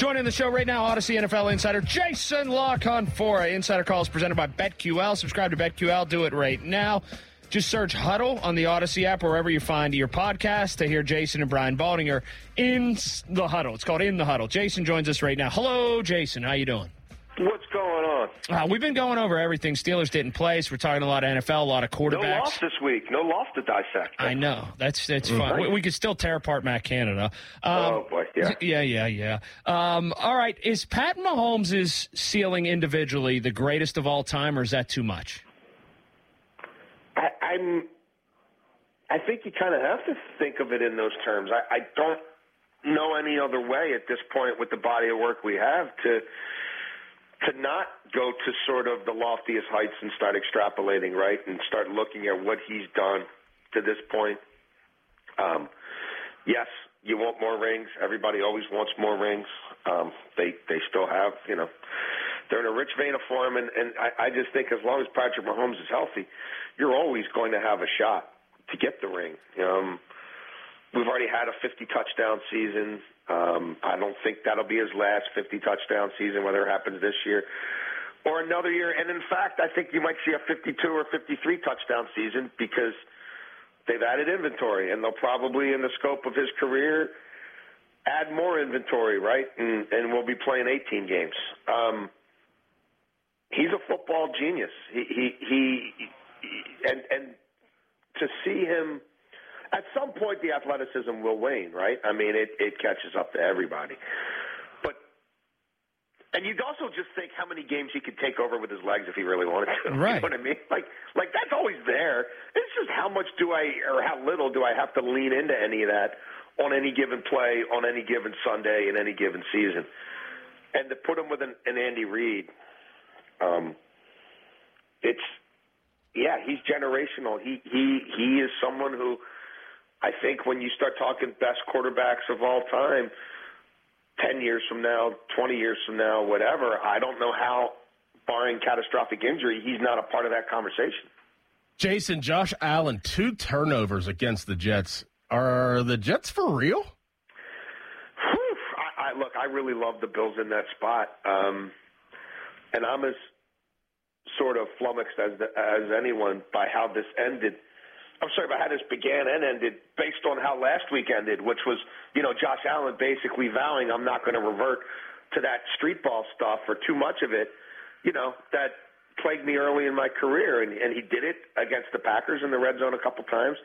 Joining the show right now, Audacy NFL insider Jason La Canfora. Insider calls presented by BetQL. Subscribe to BetQL. Do it right now. Just search Huddle on the Audacy app wherever you find your podcast to hear Jason and Brian Baldinger in the Huddle. It's called In the Huddle. Jason joins us right now. Hello, Jason. How you doing? Going on? Uh, we've been going over everything. Steelers didn't play, so we're talking a lot of NFL, a lot of quarterbacks. No loss this week. No loss to dissect. I know. That's that's fun. We, we, could still tear apart Matt Canada. Um, oh boy, yeah, yeah, yeah, yeah. Um, all right, is Pat Mahomes' ceiling individually the greatest of all time, or is that too much? I, I'm. I think you kind of have to think of it in those terms. I, I don't know any other way at this point with the body of work we have to to not go to sort of the loftiest heights and start extrapolating, right, and start looking at what he's done to this point. Um, yes, you want more rings. Everybody always wants more rings. Um, they they still have, you know, they're in a rich vein of form, and, and I, I just think as long as Patrick Mahomes is healthy, you're always going to have a shot to get the ring. Um, we've already had a 50 touchdown season. Um, I don't think that'll be his last 50 touchdown season, whether it happens this year or another year. And in fact, I think you might see a 52 or 53 touchdown season because they've added inventory, and they'll probably, in the scope of his career, add more inventory, right? And, and we'll be playing 18 games. Um, he's a football genius. He, he, he, he and, and to see him at some point the athleticism will wane, right? I mean, it it catches up to everybody. But and you'd also just think how many games he could take over with his legs if he really wanted to. Right. You know what I mean? Like like that's always there. It's just how much do I or how little do I have to lean into any of that on any given play, on any given Sunday, in any given season. And to put him with an, an Andy Reid, um, it's yeah, he's generational. He he he is someone who I think when you start talking best quarterbacks of all time, 10 years from now, 20 years from now, whatever, I don't know how, barring catastrophic injury, he's not a part of that conversation. Jason, Josh Allen, two turnovers against the Jets. Are the Jets for real? Whew, I, I, look, I really love the Bills in that spot. Um, and I'm as sort of flummoxed as, the, as anyone by how this ended – I'm sorry about how this began and ended based on how last week ended, which was, you know, Josh Allen basically vowing I'm not going to revert to that street ball stuff or too much of it, you know, that plagued me early in my career. And, and he did it against the Packers in the red zone a couple times.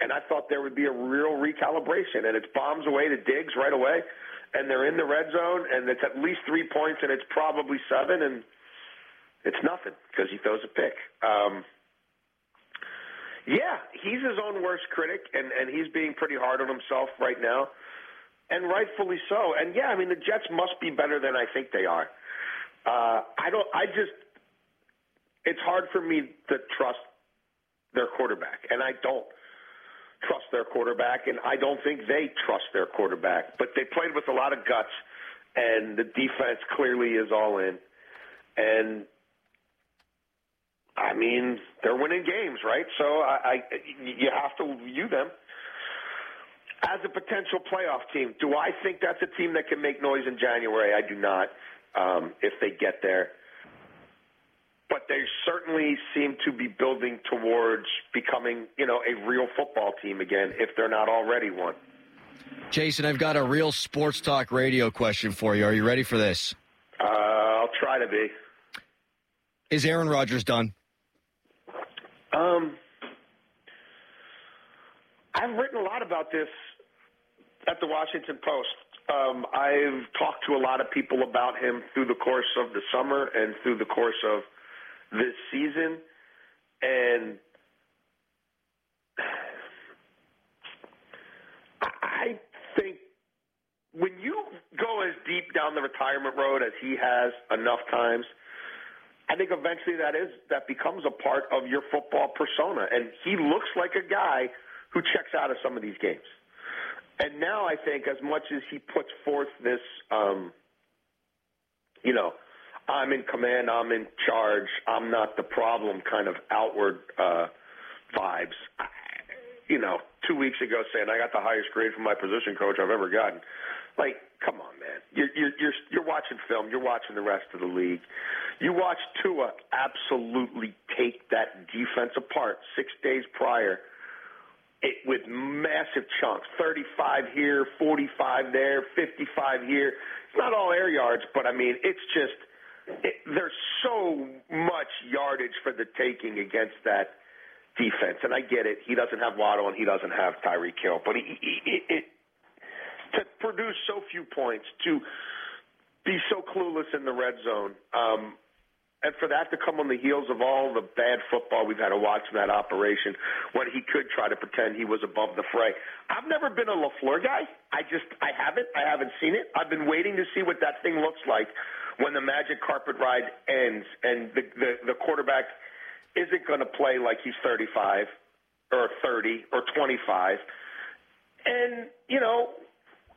And I thought there would be a real recalibration. And it's bombs away to Diggs right away. And they're in the red zone, and it's at least three points, and it's probably seven, and it's nothing because he throws a pick. Um, yeah, he's his own worst critic, and and he's being pretty hard on himself right now, and rightfully so. And yeah, I mean the Jets must be better than I think they are. Uh, I don't. I just. It's hard for me to trust their quarterback, and I don't trust their quarterback, and I don't think they trust their quarterback. But they played with a lot of guts, and the defense clearly is all in. And I mean, they're winning games, right? So I, I you have to view them as a potential playoff team. Do I think that's a team that can make noise in January? I do not. Um, if they get there, but they certainly seem to be building towards becoming, you know, a real football team again. If they're not already one. Jason, I've got a real sports talk radio question for you. Are you ready for this? Uh, I'll try to be. Is Aaron Rodgers done? Um, I've written a lot about this at the Washington Post. Um, I've talked to a lot of people about him through the course of the summer and through the course of this season, and I think when you go as deep down the retirement road as he has enough times, I think eventually that is that becomes a part of your football persona, and he looks like a guy who checks out of some of these games. And now I think as much as he puts forth this, um, you know, I'm in command, I'm in charge, I'm not the problem kind of outward uh, vibes. I, you know, two weeks ago saying I got the highest grade from my position coach I've ever gotten. Like, come on, man. You're you're you're, you're watching film. You're watching the rest of the league. You watch Tua absolutely take that defense apart six days prior it, with massive chunks 35 here, 45 there, 55 here. It's not all air yards, but I mean, it's just, it, there's so much yardage for the taking against that defense. And I get it. He doesn't have Waddle and he doesn't have Tyreek Hill, but he, he, it, to produce so few points, to be so clueless in the red zone, um, and for that to come on the heels of all the bad football we've had to watch in that operation, when he could try to pretend he was above the fray. I've never been a LaFleur guy. I just, I haven't. I haven't seen it. I've been waiting to see what that thing looks like when the magic carpet ride ends and the the, the quarterback isn't going to play like he's 35 or 30 or 25. And, you know,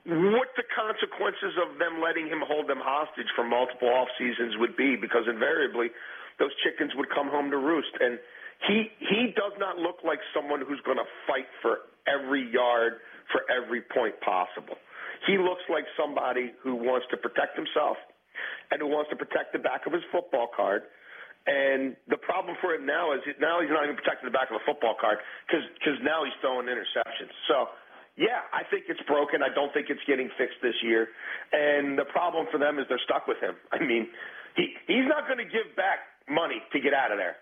what the consequences of them letting him hold them hostage for multiple off seasons would be because invariably those chickens would come home to roost and he he does not look like someone who's going to fight for every yard for every point possible. He looks like somebody who wants to protect himself and who wants to protect the back of his football card. And the problem for him now is now he's not even protecting the back of a football card because because now he's throwing interceptions. So yeah, I think it's broken. I don't think it's getting fixed this year. And the problem for them is they're stuck with him. I mean, he he's not going to give back money to get out of there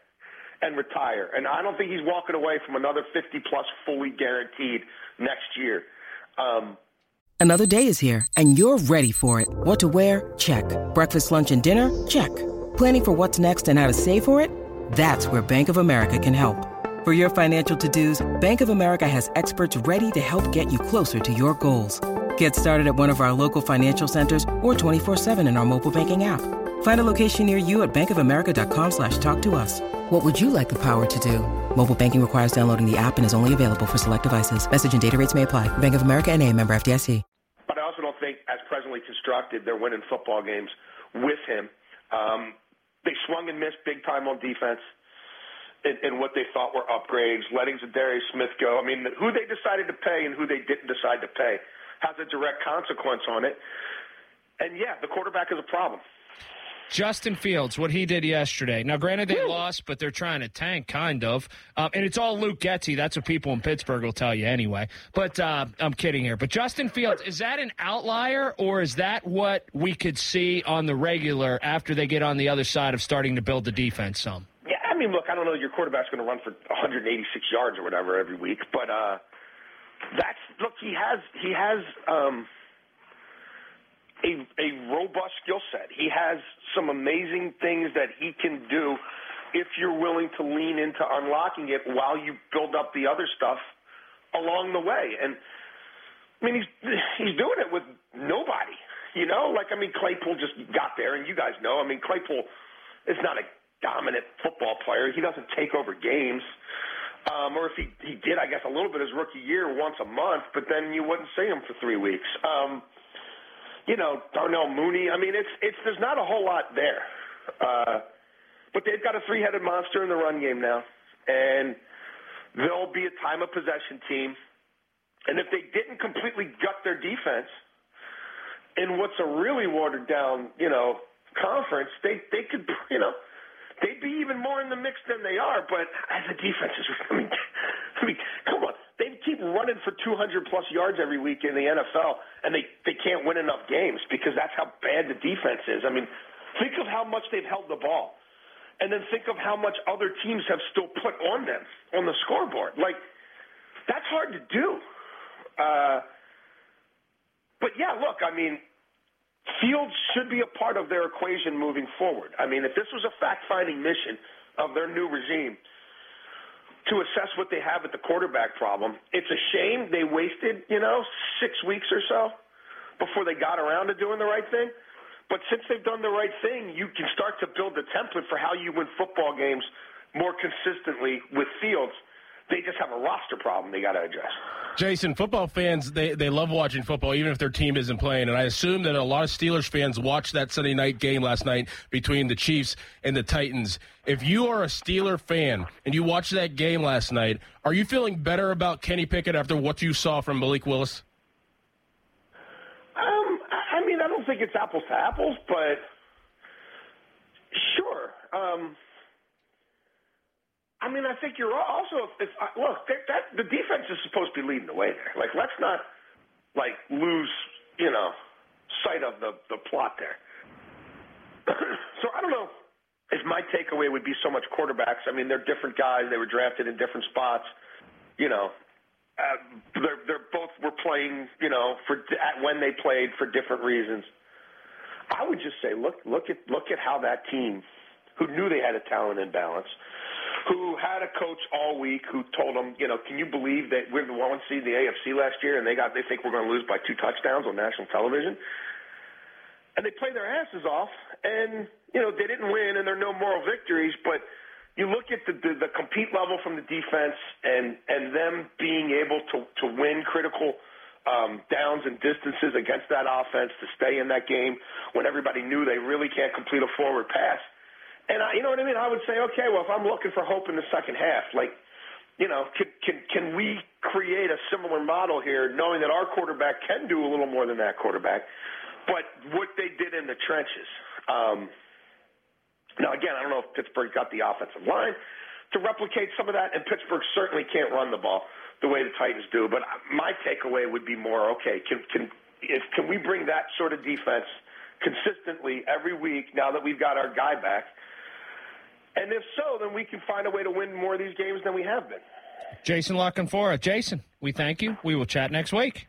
and retire. And I don't think he's walking away from another 50 plus fully guaranteed next year. Um, Another day is here and you're ready for it. What to wear? Check. Breakfast, lunch, and dinner? Check. Planning for what's next and how to save for it? That's where Bank of America can help. For your financial to-dos, Bank of America has experts ready to help get you closer to your goals. Get started at one of our local financial centers or 24-7 in our mobile banking app. Find a location near you at bankofamerica.com slash talk to us. What would you like the power to do? Mobile banking requires downloading the app and is only available for select devices. Message and data rates may apply. Bank of America and a member FDIC. But I also don't think, as presently constructed, they're winning football games with him. Um, they swung and missed big time on defense in, in what they thought were upgrades, letting Za'Darius Smith go. I mean, who they decided to pay and who they didn't decide to pay has a direct consequence on it. And yeah, the quarterback is a problem. Justin Fields, what he did yesterday. Now, granted, they lost, but they're trying to tank, kind of. Um, and it's all Luke Getsy. That's what people in Pittsburgh will tell you anyway. But uh, I'm kidding here. But Justin Fields, is that an outlier, or is that what we could see on the regular after they get on the other side of starting to build the defense some? Mean, look, I don't know your quarterback's going to run for 186 yards or whatever every week, but uh, that's look. He has he has um, a a robust skill set. He has some amazing things that he can do if you're willing to lean into unlocking it while you build up the other stuff along the way. And I mean, he's he's doing it with nobody. You know, like I mean, Claypool just got there, and you guys know. I mean, Claypool is not a dominant football player. He doesn't take over games. Um, or if he, he did, I guess, a little bit his rookie year once a month, but then you wouldn't see him for three weeks. Um, you know, Darnell Mooney. I mean, it's it's there's not a whole lot there, uh, but they've got a three-headed monster in the run game now, and they'll be a time of possession team. And if they didn't completely gut their defense in what's a really watered down, you know, conference, they they could, you know they'd be even more in the mix than they are. But as a defense, I mean, I mean, come on, they keep running for 200 plus yards every week in the NFL, and they they can't win enough games because that's how bad the defense is. I mean, think of how much they've held the ball, and then think of how much other teams have still put on them on the scoreboard. Like that's hard to do. Uh, but yeah, look, I mean, Fields should be a part of their equation moving forward. I mean, if this was a fact-finding mission of their new regime to assess what they have at the quarterback problem, it's a shame they wasted, you know, six weeks or so before they got around to doing the right thing. But since they've done the right thing, you can start to build a template for how you win football games more consistently with Fields. They just have a roster problem they got to address. Jason, football fans, they, they love watching football, even if their team isn't playing. And I assume that a lot of Steelers fans watched that Sunday night game last night between the Chiefs and the Titans. If you are a Steeler fan and you watched that game last night, are you feeling better about Kenny Pickett after what you saw from Malik Willis? Um, I mean, I don't think it's apples to apples, but sure. Um, I mean, I think you're also. If, if look, that, that the defense is supposed to be leading the way there. Like, let's not like lose, you know, sight of the the plot there. so I don't know if my takeaway would be so much quarterbacks. I mean, they're different guys. They were drafted in different spots. You know, uh, they're they're both were playing. You know, for at when they played for different reasons. I would just say, look, look at look at how that team, who knew they had a talent imbalance, who had a coach all week who told them, you know, can you believe that we're the one seed in the AFC last year and they got they think we're going to lose by two touchdowns on national television? And they play their asses off, and you know they didn't win, and there are no moral victories. But you look at the, the the compete level from the defense, and and them being able to to win critical um, downs and distances against that offense to stay in that game when everybody knew they really can't complete a forward pass and I, you know what I mean? I would say, okay, well, if I'm looking for hope in the second half, like, you know, can can can we create a similar model here, knowing that our quarterback can do a little more than that quarterback, but what they did in the trenches. Um, now, again, I don't know if Pittsburgh got the offensive line to replicate some of that, and Pittsburgh certainly can't run the ball the way the Titans do. But my takeaway would be more, okay, can can if can we bring that sort of defense consistently every week now that we've got our guy back? And if so, then we can find a way to win more of these games than we have been. Jason La Canfora. Jason, we thank you. We will chat next week.